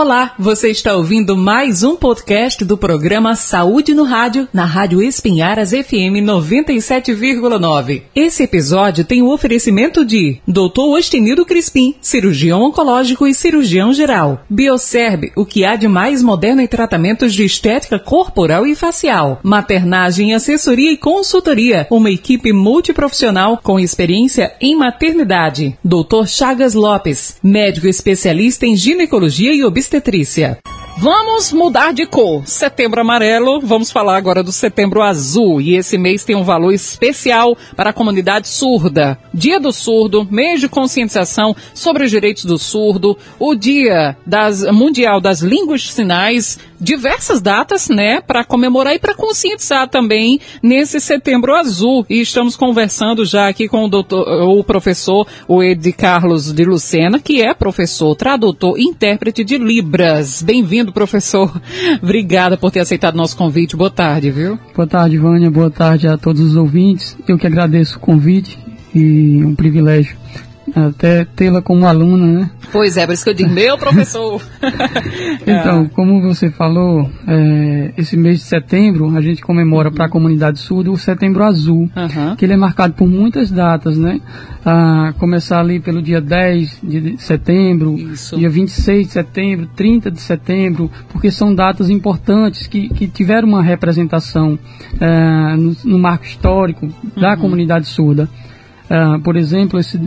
Olá, você está ouvindo mais um podcast do programa Saúde no Rádio, na Rádio Espinharas FM 97,9. Esse episódio tem o oferecimento de Dr. Ostenido Crispim, cirurgião oncológico e cirurgião geral. Bioserb, o que há de mais moderno em tratamentos de estética corporal e facial. Maternagem, assessoria e consultoria, uma equipe multiprofissional com experiência em maternidade. Dr. Chagas Lopes, médico especialista em ginecologia e obstetrícia obstetrícia. Vamos mudar de cor. Setembro amarelo, vamos falar agora do setembro azul. E esse mês tem um valor especial para a comunidade surda. Dia do surdo, mês de conscientização sobre os direitos do surdo, o dia das, mundial das línguas de sinais, diversas datas, né, para comemorar e para conscientizar também nesse setembro azul. E estamos conversando já aqui com o, doutor, o professor, o Ed Carlos de Lucena, que é professor, tradutor e intérprete de Libras. Bem-vindo Bem-vindo, professor. Obrigada por ter aceitado nosso convite. Boa tarde, viu? Boa tarde, Vânia. Boa tarde a todos os ouvintes. Eu que agradeço o convite e um privilégio até tê-la como aluna, né? Pois é, por isso que eu digo, meu professor. então, como você falou, é, esse mês de setembro a gente comemora uhum. para a comunidade surda o Setembro Azul, uhum. que ele é marcado por muitas datas, né? Começar ali pelo dia 10 de setembro, Isso. dia 26 de setembro, 30 de setembro, porque são datas importantes que, que tiveram uma representação é, no, no, marco histórico da uhum. comunidade surda. Uh, por exemplo, esse,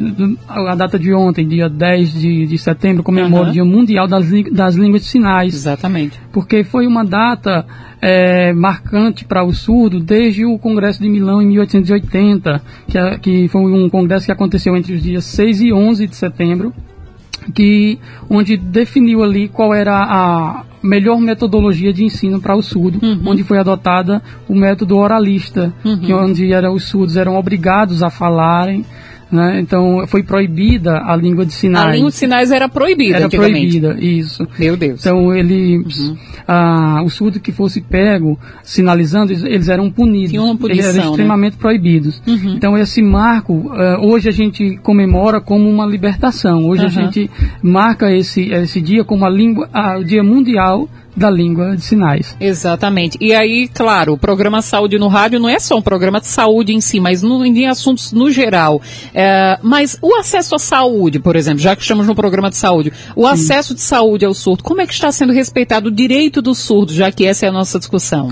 a data de ontem, dia 10 de, de setembro, comemora uhum. o Dia Mundial das, das Línguas de Sinais. Exatamente. Porque foi uma data é, marcante para o surdo desde o Congresso de Milão em 1880, que, que foi um congresso que aconteceu entre os dias 6 e 11 de setembro, que, onde definiu ali qual era a, melhor metodologia de ensino para o surdo, uhum. onde foi adotada o método oralista, uhum. que onde era, os surdos eram obrigados a falarem né? Então foi proibida a língua de sinais. A língua de sinais era proibida. Era proibida, isso. Meu Deus. Então ele, uhum. ah, o surdo que fosse pego sinalizando, eles eram punidos. Tinha uma punição, eles eram né? extremamente né? proibidos. Uhum. Então esse marco, uh, hoje a gente comemora como uma libertação. Hoje uhum. a gente marca esse esse dia como a língua, a, o dia mundial da língua de sinais. Exatamente. E aí, claro, o programa Saúde no Rádio não é só um programa de saúde em si, mas no, em assuntos no geral. É, mas o acesso à saúde, por exemplo, já que estamos no programa de saúde, o Sim. acesso de saúde ao surdo, como é que está sendo respeitado o direito do surdo, já que essa é a nossa discussão?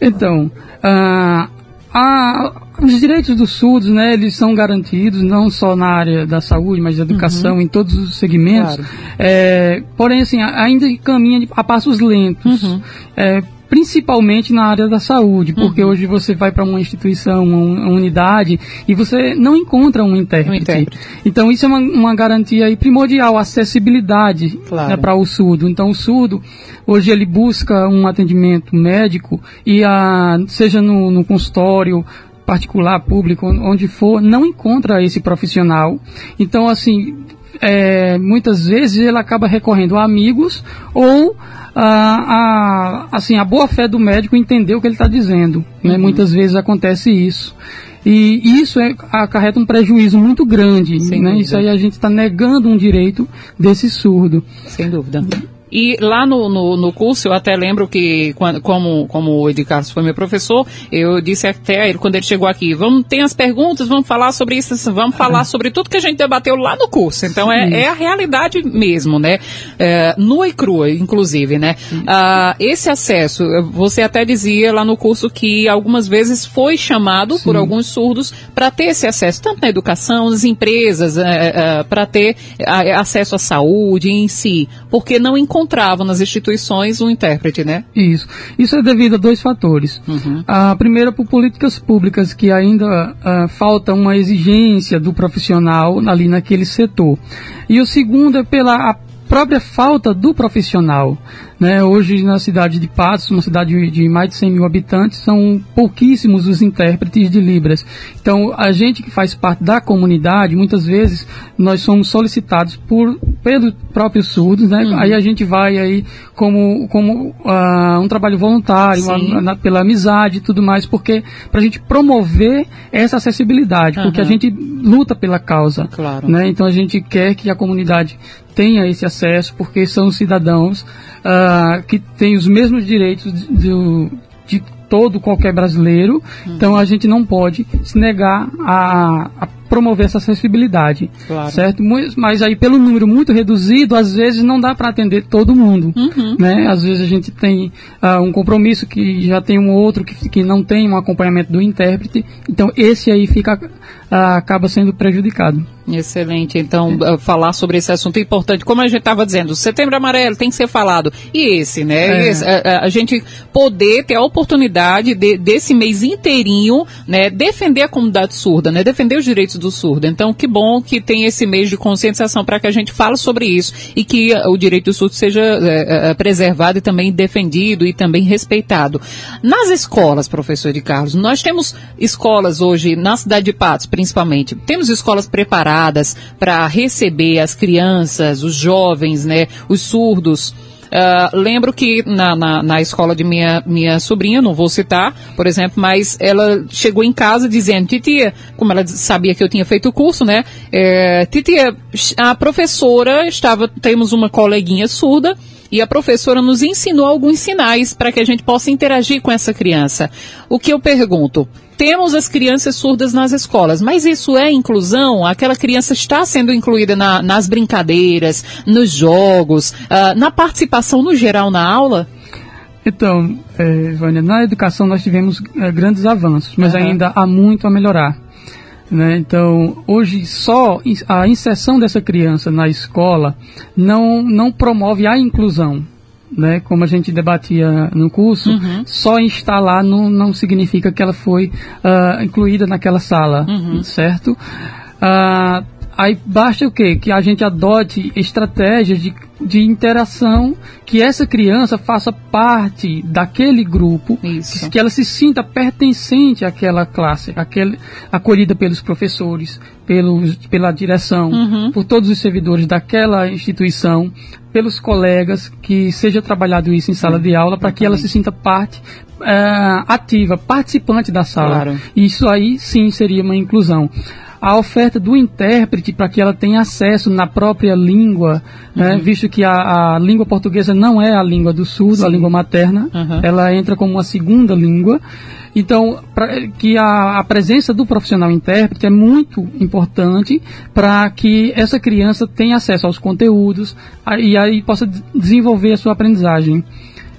Então, uh, a, os direitos dos surdos, né, eles são garantidos não só na área da saúde, mas da educação, uhum. em todos os segmentos. Claro. É, porém, assim, ainda caminha a passos lentos. Uhum. É, principalmente na área da saúde, porque uhum. hoje você vai para uma instituição, uma, unidade, e você não encontra um intérprete. Um intérprete. Então isso é uma, uma garantia primordial, acessibilidade claro. né, para o surdo. Então o surdo, hoje ele busca um atendimento médico, e a, seja no, no consultório, particular, público, onde for, não encontra esse profissional. Então, assim, é, muitas vezes ele acaba recorrendo a amigos ou a, a, assim, a boa fé do médico entender o que ele está dizendo. Né? Uhum. Muitas vezes acontece isso. E isso é, acarreta um prejuízo muito grande. Né? Isso aí a gente está negando um direito desse surdo. Sem dúvida. E lá no, no, no, curso, eu até lembro que, quando, como, como o Ed Carlos foi meu professor, eu disse até a ele, quando ele chegou aqui, vamos, tem as perguntas, vamos falar sobre isso, vamos falar sobre tudo que a gente debateu lá no curso. Então, é, é, a realidade mesmo, né? É, nua e crua, inclusive, né? Ah, esse acesso, você até dizia lá no curso que algumas vezes foi chamado Sim. por alguns surdos para ter esse acesso, tanto na educação, nas empresas, é, é, para ter acesso à saúde em si, porque não encontraram encontravam nas instituições um intérprete, né? Isso. Isso é devido a dois fatores. Uhum. A primeira, por políticas públicas que ainda uh, falta uma exigência do profissional ali naquele setor. E o segundo é pela própria falta do profissional. Né? Hoje, na cidade de Patos, uma cidade de mais de 100 mil habitantes, são pouquíssimos os intérpretes de Libras. Então, a gente que faz parte da comunidade, muitas vezes, nós somos solicitados por, pelos próprios surdos, né? Uhum. Aí a gente vai aí como, como uh, um trabalho voluntário, uma, pela amizade e tudo mais, porque para a gente promover essa acessibilidade, uhum. porque a gente luta pela causa. Claro. Né? Então, a gente quer que a comunidade tenha esse acesso, porque são cidadãos uh, que têm os mesmos direitos de, de todo qualquer brasileiro. Uhum. Então a gente não pode se negar a, a promover essa acessibilidade, claro. certo? Mas aí pelo número muito reduzido, às vezes não dá para atender todo mundo, uhum. né? Às vezes a gente tem uh, um compromisso que já tem um outro que, que não tem um acompanhamento do intérprete, então esse aí fica uh, acaba sendo prejudicado. Excelente. Então, é. falar sobre esse assunto é importante. Como a gente estava dizendo, setembro amarelo tem que ser falado. E esse, né? É. Esse, a, a, gente poder ter a oportunidade de, desse mês inteirinho, né? Defender a comunidade surda, né? Defender os direitos do surdo. Então, que bom que tem esse mês de conscientização para que a gente fale sobre isso e que o direito do surdo seja é, preservado e também defendido e também respeitado. Nas escolas, professor de Carlos, nós temos escolas hoje, na cidade de Patos, principalmente, temos escolas preparadas para receber as crianças, os jovens, né, os surdos. Uh, lembro que na, na, na, escola de minha, minha sobrinha, não vou citar, por exemplo, mas ela chegou em casa dizendo, titia, como ela sabia que eu tinha feito o curso, né? É, titia, a professora estava, temos uma coleguinha surda, e a professora nos ensinou alguns sinais para que a gente possa interagir com essa criança. O que eu pergunto? Temos as crianças surdas nas escolas, mas isso é inclusão? Aquela criança está sendo incluída na, nas brincadeiras, nos jogos, uh, na participação no geral na aula? Então, é, Vânia, na educação nós tivemos é, grandes avanços, mas uhum. ainda há muito a melhorar. Né? Então, hoje só a inserção dessa criança na escola não, não promove a inclusão né, como a gente debatia no curso, uhum. só instalar não, não significa que ela foi uh, incluída naquela sala, uhum. certo? Uh, aí basta o quê? Que a gente adote estratégias de, de interação, que essa criança faça parte daquele grupo, que, que, ela se sinta pertencente àquela classe, aquele, acolhida pelos professores, pelos, pela direção, uhum. por todos os servidores daquela instituição, pelos colegas, que seja trabalhado isso em sala de aula, para que ela se sinta parte é, ativa, participante da sala. Claro. Isso aí sim seria uma inclusão a oferta do intérprete para que ela tenha acesso na própria língua, né, uhum. né, visto que a, a, língua portuguesa não é a língua do surdo, Sim. a língua materna, uhum. ela entra como uma segunda língua. Então, pra, que a, a, presença do profissional intérprete é muito importante para que essa criança tenha acesso aos conteúdos a, e aí possa desenvolver a sua aprendizagem.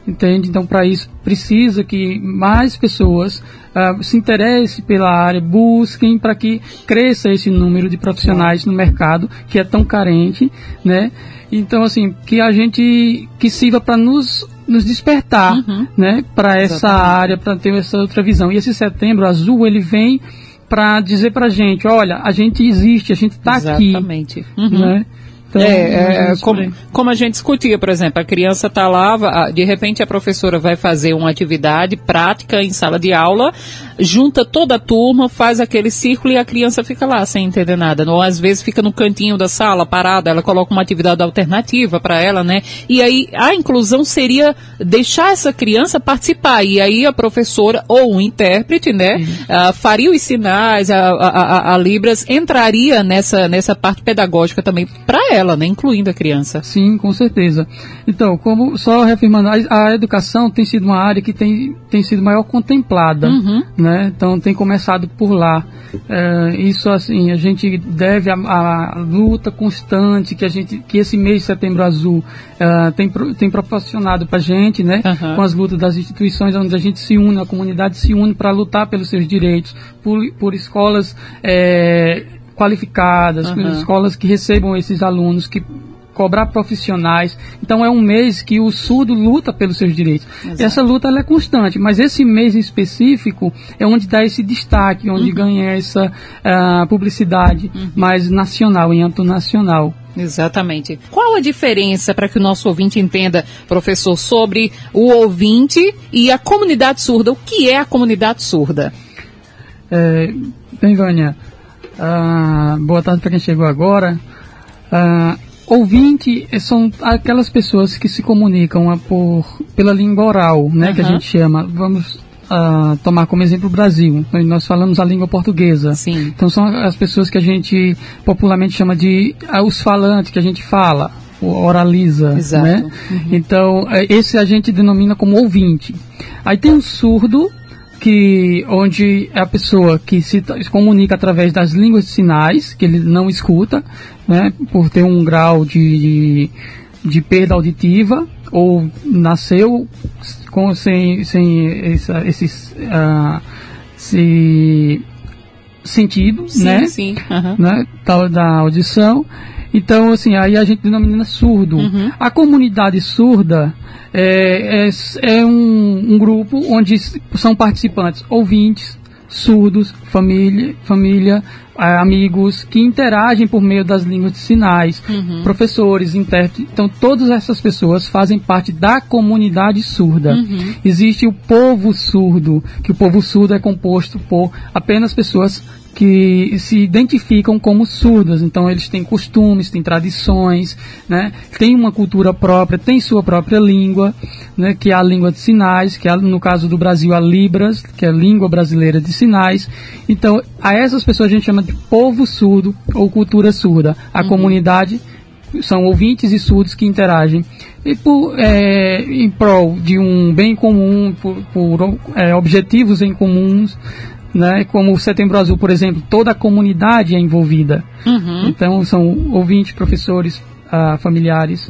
Entende? Então, para isso, precisa que mais pessoas uh, se interessem pela área, busquem para que cresça esse número de profissionais no mercado que é tão carente, né? Então, assim, que a gente que sirva para nos nos despertar, uhum. né, para essa área, para ter essa outra visão. E esse setembro azul, ele vem para dizer para a gente, olha, a gente existe, a gente está aqui. Exatamente. Uhum. Né? Então, é, é, é como, como, a gente discutia, por exemplo, a criança está lá, de repente a professora vai fazer uma atividade prática em sala de aula, junta toda a turma, faz aquele círculo e a criança fica lá sem entender nada. Ou às vezes fica no cantinho da sala, parada, ela coloca uma atividade alternativa para ela, né? E aí a inclusão seria deixar essa criança participar. E aí a professora ou o intérprete, né, uh, faria os sinais, a, a, a, a, Libras entraria nessa, nessa parte pedagógica também para ela, né? Incluindo a criança. Sim, com certeza. Então, como só reafirmando, a, a educação tem sido uma área que tem, tem sido maior contemplada, uhum. né? Então tem começado por lá. É, isso assim, a gente deve a, a, luta constante que a gente, que esse mês de Setembro Azul uh, tem, tem proporcionado para a gente, né? Uhum. Com as lutas das instituições onde a gente se une, a comunidade se une para lutar pelos seus direitos, por, por escolas é, qualificadas, uhum. escolas que recebam esses alunos que cobrar profissionais. Então é um mês que o surdo luta pelos seus direitos. Exato. Essa luta é constante, mas esse mês em específico é onde dá esse destaque, onde uhum. ganha essa uh, publicidade uhum. mais nacional, em âmbito nacional. Exatamente. Qual a diferença para que o nosso ouvinte entenda, professor, sobre o ouvinte e a comunidade surda? O que é a comunidade surda? É, bem, Vânia, uh, boa tarde para quem chegou agora. Uh, Ouvinte são aquelas pessoas que se comunicam uh, por, pela língua oral, né, uhum. que a gente chama. Vamos tomar como exemplo o Brasil. Nós falamos a língua portuguesa. Sim. Então são as pessoas que a gente popularmente chama de os falantes, que a gente fala. oraliza, Exato. né? Uhum. Então, é, esse a gente denomina como ouvinte. Aí tem o surdo, que onde é a pessoa que se, se, comunica através das línguas de sinais, que ele não escuta, né, por ter um grau de, de, de perda auditiva, ou nasceu com, sem, sem essa, esses uh, se, sentido, sim, né, sim. Uhum. né, da, da audição. Então, assim, aí a gente denomina surdo. Uhum. A comunidade surda é, é, é um, um, grupo onde são participantes ouvintes, surdos, família, família amigos que interagem por meio das línguas de sinais, uhum. professores, intérpretes. Então, todas essas pessoas fazem parte da comunidade surda. Uhum. Existe o povo surdo, que o povo surdo é composto por apenas pessoas que se identificam como surdas. Então eles têm costumes, têm tradições, né? têm uma cultura própria, têm sua própria língua, né? que é a língua de sinais, que é, no caso do Brasil a Libras, que é a língua brasileira de sinais. Então a essas pessoas a gente chama de povo surdo ou cultura surda. A uhum. comunidade são ouvintes e surdos que interagem e por, é, em prol de um bem comum, por, por é, objetivos em comuns, né? Como o Setembro Azul, por exemplo, toda a comunidade é envolvida. Uhum. Então são ouvintes, professores, uh, familiares.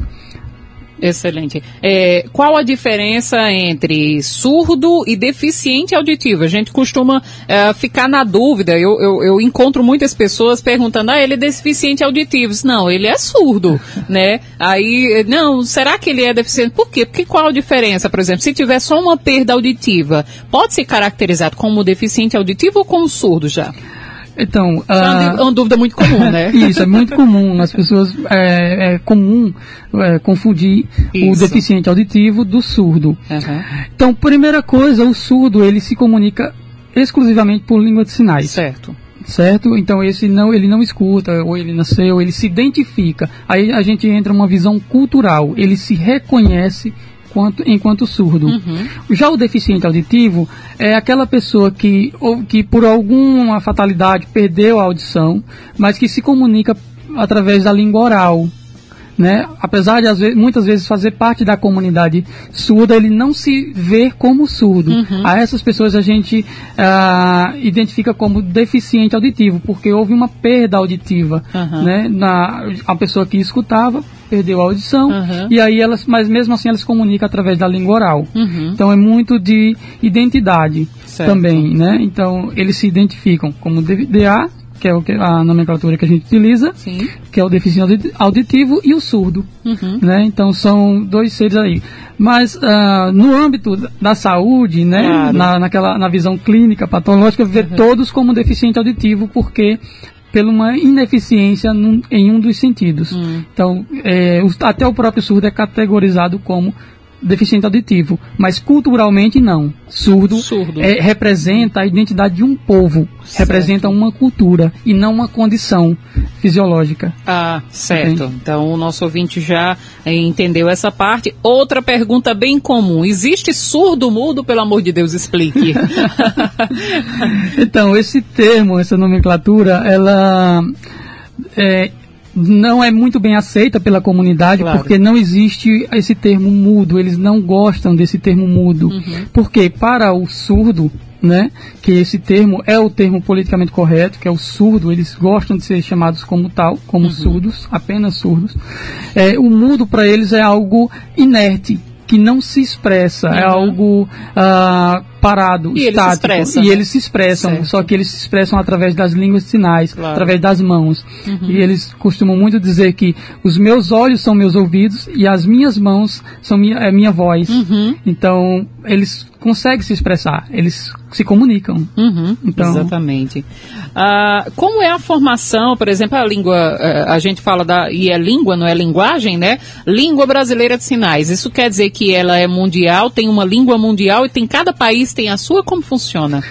Excelente. É, qual a diferença entre surdo e deficiente auditivo? A gente costuma é, ficar na dúvida. Eu, eu, eu, encontro muitas pessoas perguntando: ah, ele é deficiente auditivo. Não, ele é surdo, né? Aí, não, será que ele é deficiente? Por quê? Porque qual a diferença, por exemplo, se tiver só uma perda auditiva, pode ser caracterizado como deficiente auditivo ou como surdo já? Então, é uma, uh, uma dúvida muito comum, né? Isso, é muito comum. As pessoas é, é comum é, confundir isso. o deficiente auditivo do surdo. Uhum. Então, primeira coisa, o surdo ele se comunica exclusivamente por língua de sinais. Certo. Certo? Então esse não, ele não escuta, ou ele nasceu, ele se identifica. Aí a gente entra numa visão cultural. Ele se reconhece enquanto, enquanto surdo. Uhum. Já o deficiente auditivo é aquela pessoa que, ou, que por alguma fatalidade perdeu a audição, mas que se comunica através da língua oral. Né? Apesar de vezes, muitas vezes fazer parte da comunidade surda, ele não se vê como surdo. Uhum. A essas pessoas a gente uh, identifica como deficiente auditivo, porque houve uma perda auditiva, uhum. né? Na a pessoa que escutava perdeu a audição uhum. e aí elas, mas mesmo assim elas comunicam através da língua oral. Uhum. Então é muito de identidade certo. também, né? Então eles se identificam como DA, que é a nomenclatura que a gente utiliza, Sim. que é o deficiente auditivo e o surdo, uhum. né? Então são dois seres aí. Mas uh, no âmbito da saúde, né, claro. na, naquela, na visão clínica patológica, vê uhum. todos como deficiente auditivo, porque pela uma ineficiência num, em um dos sentidos. Hum. Então, é, até o próprio surdo é categorizado como deficiente auditivo, mas culturalmente não. Surdo, Surdo. É, representa a identidade de um povo, certo. representa uma cultura e não uma condição fisiológica. Ah, certo. Entende? Então o nosso ouvinte já é, entendeu essa parte. Outra pergunta bem comum: existe surdo mudo? Pelo amor de Deus, explique. então esse termo, essa nomenclatura, ela é, não é muito bem aceita pela comunidade claro. porque não existe esse termo mudo, eles não gostam desse termo mudo. Uhum. Porque para o surdo, né, que esse termo é o termo politicamente correto, que é o surdo, eles gostam de ser chamados como tal, como uhum. surdos, apenas surdos. É, o mudo para eles é algo inerte, que não se expressa, é uhum. é algo uh, parado, e estático. Eles e né? eles se expressam, certo. só que eles se expressam através das línguas de sinais, claro. através das mãos. Uhum. E eles costumam muito dizer que os meus olhos são meus ouvidos e as minhas mãos são minha, é minha voz. Uhum. Então, eles conseguem se expressar, eles se comunicam. Uhum, então, exatamente. Uh, como é a formação, por exemplo, a língua, uh, a gente fala da, e é língua, não é linguagem, né? Língua brasileira de sinais. Isso quer dizer que ela é mundial, tem uma língua mundial e tem cada país tem a sua, como funciona?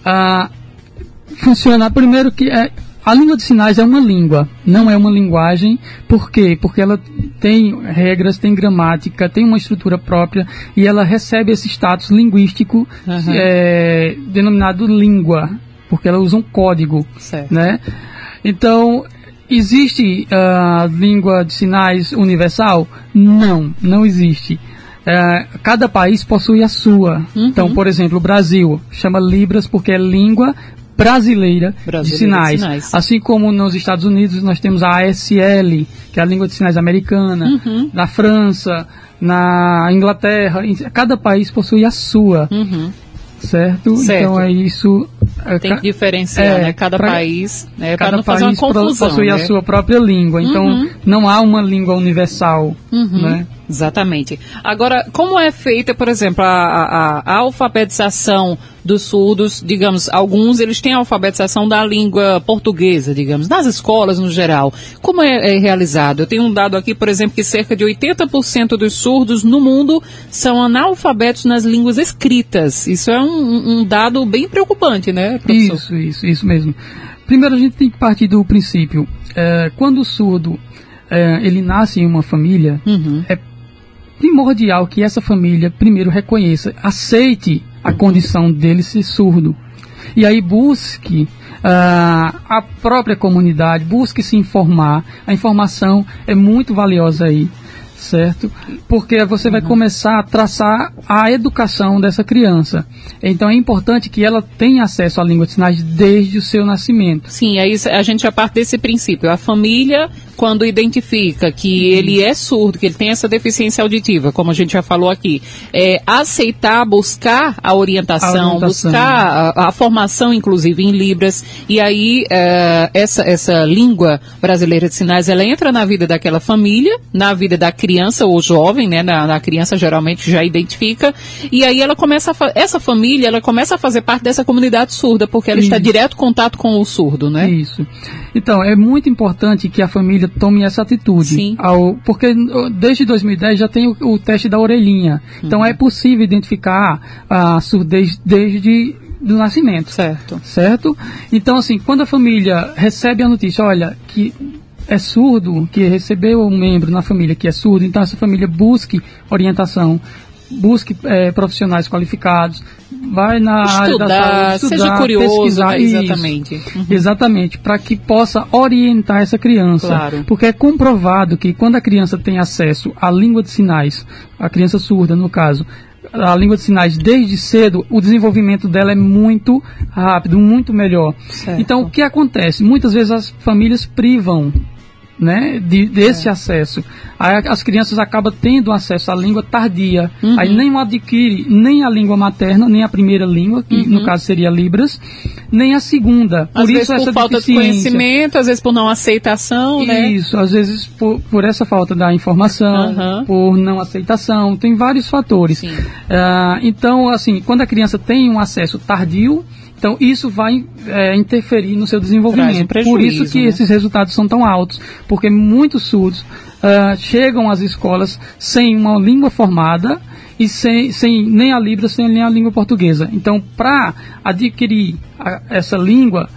Uh, funciona, primeiro que é, a língua de sinais é uma língua, não é uma linguagem. Por quê? Porque ela tem regras, tem gramática, tem uma estrutura própria e ela recebe esse status linguístico uhum. é, denominado língua, porque ela usa um código, certo. né? Então, existe a uh, língua de sinais universal? Não, não existe. Uh, cada país possui a sua. Uhum. Então, por exemplo, o Brasil chama Libras porque é língua brasileira, brasileira de, sinais. de, sinais. Assim como nos Estados Unidos nós temos a ASL, que é a língua de sinais americana, uhum. na França, na Inglaterra, cada país possui a sua. Uhum. Certo? certo? Então é isso. É, Tem que diferenciar, é, né? Cada pra, país, né? Cada não país fazer uma confusão, possui né? a sua própria língua. Então uhum. não há uma língua universal, uhum. né? Exatamente. Agora, como é feita, por exemplo, a, a, a, alfabetização dos surdos? Digamos, alguns eles têm a alfabetização da língua portuguesa, digamos, nas escolas no geral. Como é, é realizado? Eu tenho um dado aqui, por exemplo, que cerca de 80% dos surdos no mundo são analfabetos nas línguas escritas. Isso é um, um dado bem preocupante, né, professor? Isso, isso, isso mesmo. Primeiro, a gente tem que partir do princípio, é, quando o surdo é, ele nasce em uma família, uhum. é primordial que essa família primeiro reconheça, aceite a condição dele ser surdo. E aí busque uh, a própria comunidade, busque se informar. A informação é muito valiosa aí certo? Porque você vai uhum. começar a traçar a educação dessa criança. Então é importante que ela tenha acesso à língua de sinais desde o seu nascimento. Sim, aí a gente já parte desse princípio. A família, quando identifica que ele é surdo, que ele tem essa deficiência auditiva, como a gente já falou aqui, é aceitar, buscar a orientação, a orientação. buscar a, a, formação, inclusive, em Libras. E aí é, essa, essa língua brasileira de sinais, ela entra na vida daquela família, na vida da criança ou jovem, né, na, na criança geralmente já identifica, e aí ela começa a essa família, ela começa a fazer parte dessa comunidade surda, porque ela Isso. está direto em contato com o surdo, né? Isso. Então, é muito importante que a família tome essa atitude. Sim. Ao, porque desde 2010 já tem o, o teste da orelhinha. Então, uhum. é possível identificar a surdez desde do nascimento. Certo. Certo? Então, assim, quando a família recebe a notícia, olha, que é surdo, que recebeu um membro na família que é surdo, então essa família busque orientação, busque é, profissionais qualificados, vai na estudar, área da saúde, estudar, seja curioso, pesquisar, né? exatamente. Uhum. Exatamente, para que possa orientar essa criança. Claro. Porque é comprovado que quando a criança tem acesso à língua de sinais, a criança surda no caso, a língua de sinais desde cedo, o desenvolvimento dela é muito rápido, muito melhor. Certo. Então, o que acontece? Muitas vezes as famílias privam né, de, desse é. acesso. Aí as crianças acabam tendo acesso à língua tardia. Uhum. Aí nem adquire nem a língua materna, nem a primeira língua, que uhum. no caso seria Libras, nem a segunda. Por às isso vezes por falta de conhecimento, às vezes por não aceitação, né? Isso, às vezes por, por essa falta da informação, uhum. por não aceitação, tem vários fatores. Uh, então, assim, quando a criança tem um acesso tardio, então, isso vai é, interferir no seu desenvolvimento. Um Por isso que né? esses resultados são tão altos, porque muitos surdos uh, chegam às escolas sem uma língua formada e sem, sem nem a Libras, nem a língua portuguesa. Então, para adquirir a, essa língua,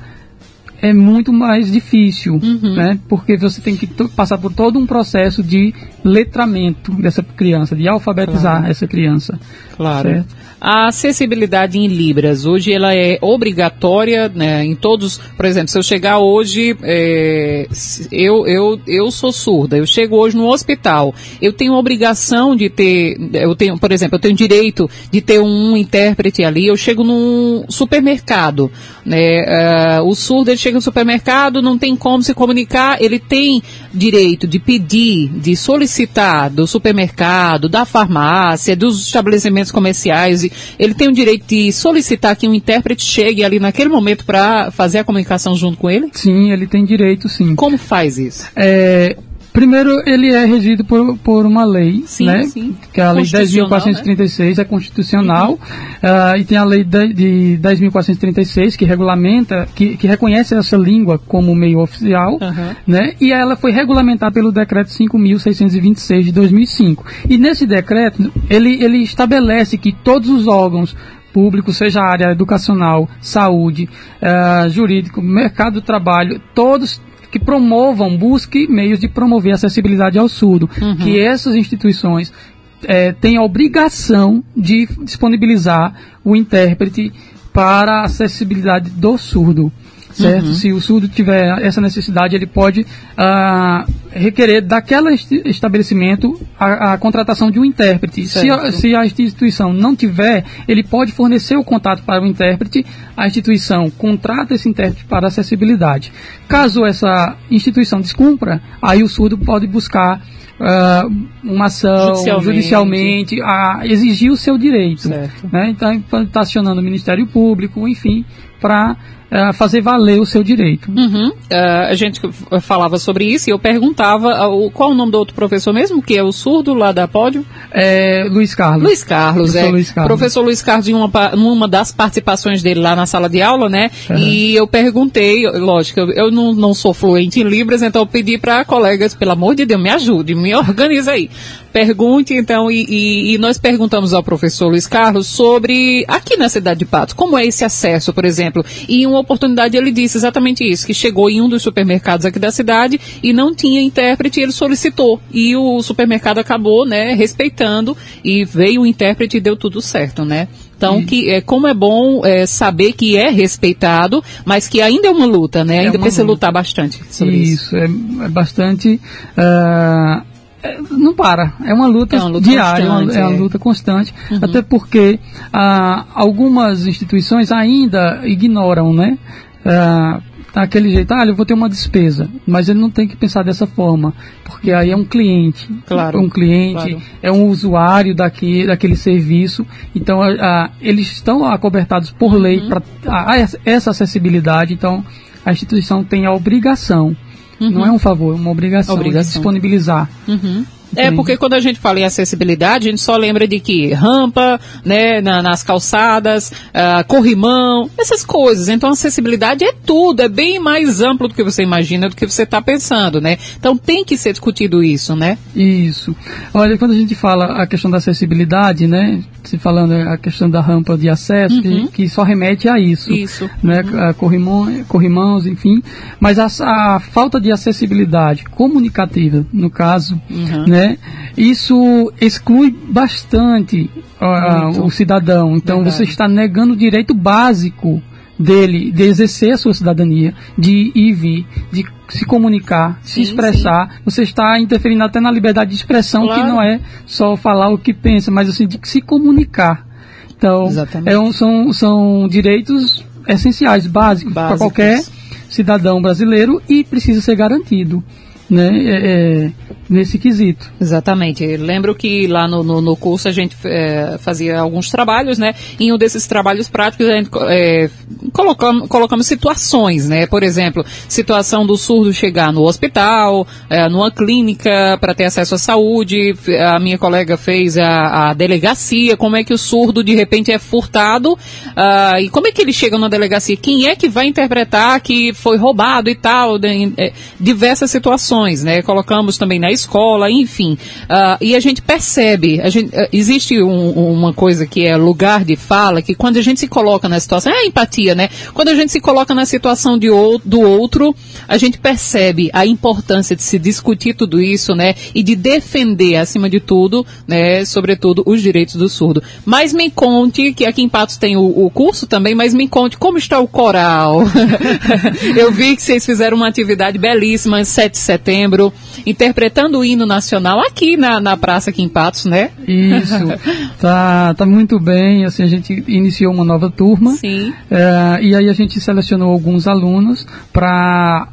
é muito mais difícil, uhum. né? Porque você tem que passar por todo um processo de letramento dessa criança, de alfabetizar claro. essa criança. Claro. Certo? A acessibilidade em Libras, hoje ela é obrigatória né, em todos, por exemplo, se eu chegar hoje, é, eu, eu, eu sou surda, eu chego hoje no hospital, eu tenho obrigação de ter, eu tenho, por exemplo, eu tenho direito de ter um intérprete ali, eu chego num supermercado, né, uh, o surdo ele chega no supermercado, não tem como se comunicar, ele tem direito de pedir, de solicitar do supermercado, da farmácia, dos estabelecimentos comerciais ele tem o direito de solicitar que um intérprete chegue ali naquele momento para fazer a comunicação junto com ele? Sim, ele tem direito, sim. Como faz isso? É, Primeiro, ele é regido por, por uma lei, sim, né? Sim. Que é a Lei 10.436, né? é constitucional, uhum. uh, e tem a Lei de, de 10.436, que regulamenta, que, que reconhece essa língua como meio oficial, uhum. né? E ela foi regulamentada pelo Decreto 5.626 de 2005. E nesse decreto, ele, ele estabelece que todos os órgãos públicos, seja a área educacional, saúde, uh, jurídico, mercado do trabalho, todos que promovam, busque meios de promover a acessibilidade ao surdo, uhum. que essas instituições é, têm a obrigação de disponibilizar o intérprete para a acessibilidade do surdo certo? Uhum. Se o surdo tiver essa necessidade, ele pode uh, requerer daquele estabelecimento a, a, contratação de um intérprete. Se a, se a, instituição não tiver, ele pode fornecer o contato para o intérprete, a instituição contrata esse intérprete para acessibilidade. Caso essa instituição descumpra, aí o surdo pode buscar uh, uma ação judicialmente, judicialmente a exigir o seu direito. Né? Então, está acionando o Ministério Público, enfim, para uh, fazer valer o seu direito. Uhum. Uh, a gente falava sobre isso e eu perguntava uh, qual o nome do outro professor mesmo, que é o surdo lá da Pódio? É, Luiz Carlos. Luiz Carlos, professor é. Luiz Carlos. Professor Luiz Carlos, em uma, numa das participações dele lá na sala de aula, né? Uhum. E eu perguntei, lógico, eu, eu não, não sou fluente em Libras, então eu pedi para colegas, pelo amor de Deus, me ajude, me organiza aí. Pergunte, então, e, e, e, nós perguntamos ao professor Luiz Carlos sobre, aqui na cidade de Patos, como é esse acesso, por exemplo. E em uma oportunidade ele disse exatamente isso, que chegou em um dos supermercados aqui da cidade e não tinha intérprete, ele solicitou. E o supermercado acabou, né, respeitando e veio o intérprete e deu tudo certo, né? Então, que, é, como é bom é, saber que é respeitado, mas que ainda é uma luta, né? É ainda precisa luta. lutar bastante sobre isso. Isso, é, é bastante. Uh, não para. É uma luta, é uma luta diária, constante, é uma, é uma luta constante, uhum. até porque ah, algumas instituições ainda ignoram, né? Ah, aquele jeito, ah, eu vou ter uma despesa, mas ele não tem que pensar dessa forma, porque aí é um cliente, claro, um cliente, claro. é um usuário daqui, daquele serviço, então ah, eles estão acobertados por lei uhum. para essa acessibilidade, então a instituição tem a obrigação Uhum. Não é um favor, é uma obrigação, obrigação. de disponibilizar. Uhum. É, porque quando a gente fala em acessibilidade, a gente só lembra de que rampa, né, na, nas calçadas, uh, corrimão, essas coisas. Então, acessibilidade é tudo, é bem mais amplo do que você imagina, do que você está pensando, né? Então, tem que ser discutido isso, né? Isso. Olha, quando a gente fala a questão da acessibilidade, né, se falando a questão da rampa de acesso, uhum. que, que, só remete a isso. Isso. Né, uhum. corrimão, corrimãos, enfim. Mas a, a, falta de acessibilidade comunicativa, no caso, uhum. né, né? Isso exclui bastante uh, o cidadão. Então Verdade. você está negando o direito básico dele de exercer a sua cidadania, de ir e vir, de se comunicar, sim, se expressar. Sim. Você está interferindo até na liberdade de expressão, claro. que não é só falar o que pensa, mas assim, de se comunicar. Então, é um, são, são direitos essenciais, básicos, para qualquer cidadão brasileiro e precisa ser garantido né, é, é, nesse quesito. Exatamente. Eu lembro que lá no, no, no curso a gente é, fazia alguns trabalhos, né? Em um desses trabalhos práticos a gente é, colocamos, colocamos situações, né? Por exemplo, situação do surdo chegar no hospital, é, numa clínica para ter acesso à saúde. A minha colega fez a, a, delegacia, como é que o surdo de repente é furtado uh, e como é que ele chega na delegacia? Quem é que vai interpretar que foi roubado e tal? De, é, diversas situações né? Colocamos também na escola, enfim. Uh, e a gente percebe, a gente, uh, existe um, uma coisa que é lugar de fala, que quando a gente se coloca na situação, é a empatia, né? Quando a gente se coloca na situação de ou, do outro, a gente percebe a importância de se discutir tudo isso, né? E de defender, acima de tudo, né? Sobretudo, os direitos do surdo. Mas me conte, que aqui em Patos tem o, o curso também, mas me conte como está o coral. Eu vi que vocês fizeram uma atividade belíssima, 7 de setembro setembro, interpretando o hino nacional aqui na, na praça aqui em Patos, né? Isso, tá, tá muito bem, assim, a gente iniciou uma nova turma. Sim. É, e aí a gente selecionou alguns alunos para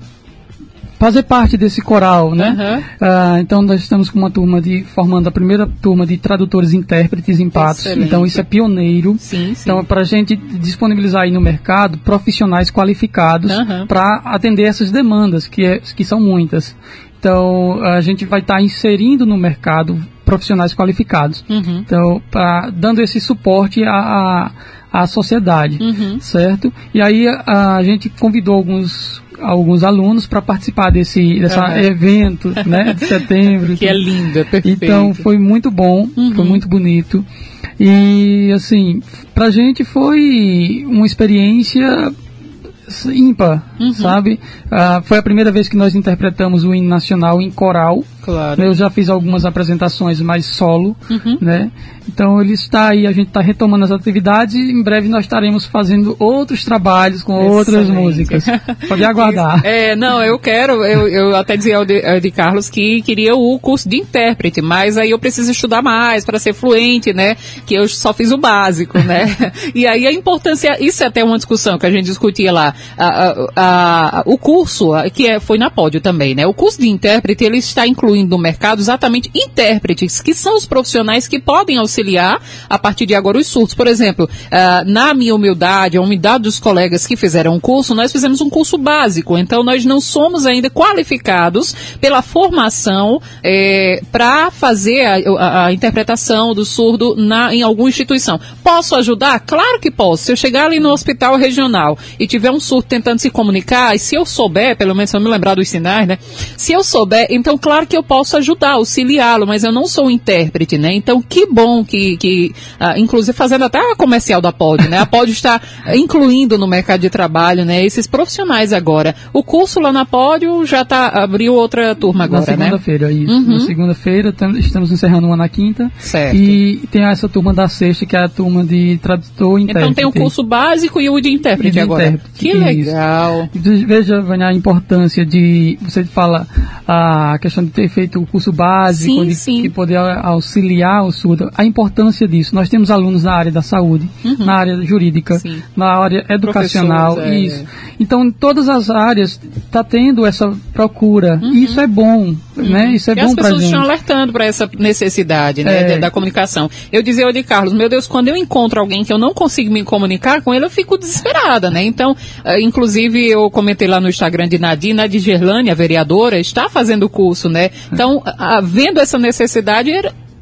fazer parte desse coral, né? Uhum. Uh, então nós estamos com uma turma de formando a primeira turma de tradutores e intérpretes em Patos. Excelente. Então isso é pioneiro. Sim, sim. Então para a gente disponibilizar aí no mercado profissionais qualificados uhum. para atender essas demandas que, é, que são muitas. Então a gente vai estar tá inserindo no mercado profissionais qualificados. Uhum. Então pra, dando esse suporte a, a à sociedade, uhum. certo? E aí a, a gente convidou alguns alguns alunos para participar desse dessa uhum. evento, né, de setembro. que é linda, perfeito. Então foi muito bom, uhum. foi muito bonito. E assim, pra gente foi uma experiência ímpar, uhum. sabe? Uh, foi a primeira vez que nós interpretamos o hino nacional em coral. Claro. Eu já fiz algumas apresentações mais solo, uhum. né? Então ele está aí, a gente está retomando as atividades e em breve nós estaremos fazendo outros trabalhos com Excelente. outras músicas. Pode aguardar. É, não, eu quero, eu, eu até dizia ao de, ao de, Carlos que queria o curso de intérprete, mas aí eu preciso estudar mais para ser fluente, né? Que eu só fiz o básico, né? e aí a importância, isso é até uma discussão que a gente discutia lá, a, a, a, o curso, que é, foi na pódio também, né? O curso de intérprete, ele está incluindo no mercado exatamente intérpretes, que são os profissionais que podem auxiliar a partir de agora os surtos. Por exemplo, uh, na minha humildade, a humildade dos colegas que fizeram o curso, nós fizemos um curso básico. Então, nós não somos ainda qualificados pela formação é, para fazer a, a, a, interpretação do surdo na, em alguma instituição. Posso ajudar? Claro que posso. Se eu chegar ali no hospital regional e tiver um surdo tentando se comunicar, e se eu souber, pelo menos se eu me lembrar dos sinais, né? Se eu souber, então claro que eu posso ajudar, auxiliá-lo, mas eu não sou um intérprete, né? Então, que bom que, que uh, inclusive fazendo até a comercial da POD, né? A POD está incluindo no mercado de trabalho, né? Esses profissionais agora. O curso lá na POD já tá, abriu outra turma agora, na segunda-feira, né? isso. Uhum. Na segunda-feira, estamos encerrando uma na quinta. Certo. E tem essa turma da sexta, que é a turma de tradutor e intérprete. Então tem o curso básico e o de intérprete de agora. Intérprete, que legal. Isso. Veja, Vânia, a importância de, você fala a questão de ter feito o curso básico, sim, de, sim. de poder auxiliar o surdo. A importância disso. Nós temos alunos na área da saúde, uhum. na área jurídica, Sim. na área educacional, é, isso. Então, em todas as áreas está tendo essa procura. Uhum. E isso é bom, uhum. né? Isso é e bom para gente. As pessoas estão alertando para essa necessidade, né, é. da comunicação. Eu dizia ao de Carlos, meu Deus, quando eu encontro alguém que eu não consigo me comunicar com ele, eu fico desesperada, né? Então, uh, inclusive eu comentei lá no Instagram de Nadine, Gerlane, a vereadora, está fazendo o curso, né? Então, uh, vendo essa necessidade,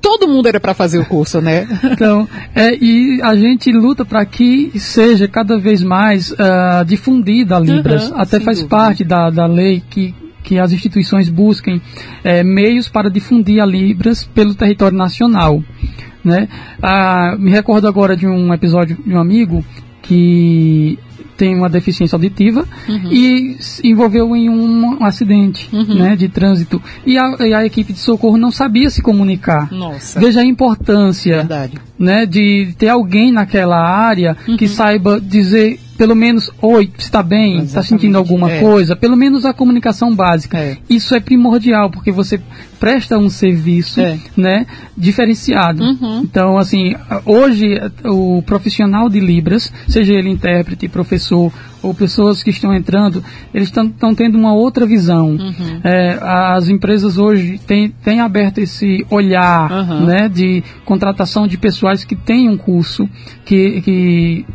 todo mundo era para fazer o curso, né? Então, é, e a gente luta para que seja cada vez mais uh, difundida a Libras. Uhum, Até faz dúvida. parte da, da lei que que as instituições busquem é, meios para difundir a Libras pelo território nacional. Né? Ah, me recordo agora de um episódio de um amigo que tem uma deficiência auditiva uhum. e se envolveu em um, um acidente uhum. né, de trânsito. E a, e a, equipe de socorro não sabia se comunicar. Nossa. Veja a importância né, de ter alguém naquela área uhum. que saiba dizer pelo menos, oi, está bem, está sentindo alguma é. coisa, pelo menos a comunicação básica. É. Isso é primordial, porque você presta um serviço, é. né, diferenciado. Uhum. Então, assim, hoje o profissional de Libras, seja ele intérprete, professor ou pessoas que estão entrando, eles estão tendo uma outra visão. Uhum. É, as empresas hoje têm, têm aberto esse olhar, uhum. né, de contratação de pessoais que têm um curso, que, que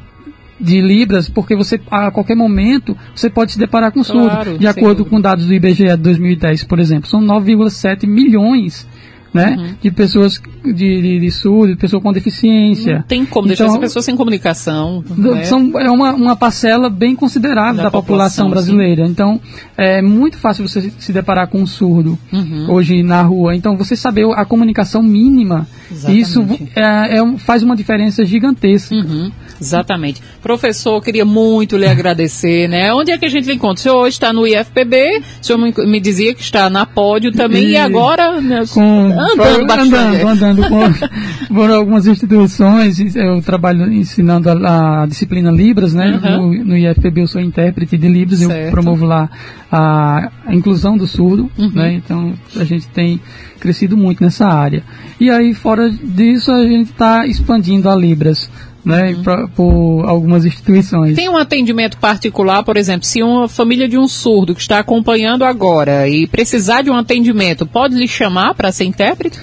de libras, porque você a qualquer momento você pode se deparar com surdo. Claro, de acordo dúvida. com dados do IBGE de 2010, por exemplo, são 9,7 milhões né? Uhum. De pessoas de, de, de surdo, de pessoa com deficiência. Não tem como então, deixar essa pessoa sem comunicação. Né? São, é uma, uma parcela bem considerável da, da população, população, brasileira. Sim. Então, é muito fácil você se deparar com um surdo uhum. hoje na rua. Então, você saber a comunicação mínima, Exatamente. isso é, é, faz uma diferença gigantesca. Uhum. Exatamente. Professor, queria muito lhe agradecer, né? Onde é que a gente encontra? O senhor hoje está no IFPB, o senhor me, me dizia que está na pódio também, e, e agora né, com, andando bastante. Andando, andando com, por algumas instituições, eu trabalho ensinando a, a disciplina Libras, né? Uhum. No, no, IFPB eu sou intérprete de Libras, certo. eu promovo lá a, a inclusão do surdo, uhum. né? Então a gente tem crescido muito nessa área. E aí, fora disso, a gente está expandindo a Libras né, uhum. pra, por algumas instituições. Tem um atendimento particular, por exemplo, se uma família de um surdo que está acompanhando agora e precisar de um atendimento, pode lhe chamar para ser intérprete?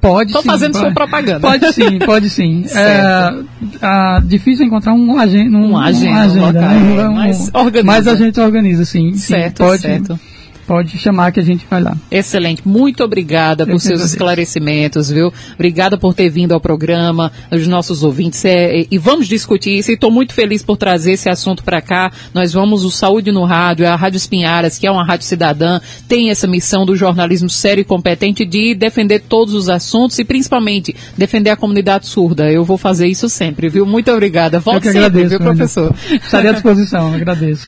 Pode sim. fazendo pode, sua propaganda. Pode sim, pode sim. é, é, difícil encontrar um, agen, um, um agenda, um agenda local, né? mas, mas, a gente organiza, sim. Certo, sim, pode, certo pode chamar que a gente vai lá. Excelente. Muito obrigada por seus esclarecimentos, viu? Obrigada por ter vindo ao programa, os nossos ouvintes. É, e vamos discutir isso. E estou muito feliz por trazer esse assunto para cá. Nós vamos, o Saúde no Rádio, a Rádio Espinharas, que é uma rádio cidadã, tem essa missão do jornalismo sério e competente de defender todos os assuntos e principalmente defender a comunidade surda. Eu vou fazer isso sempre, viu? Muito obrigada. Volte sempre, agradeço, viu, professor? Estaria à disposição, agradeço.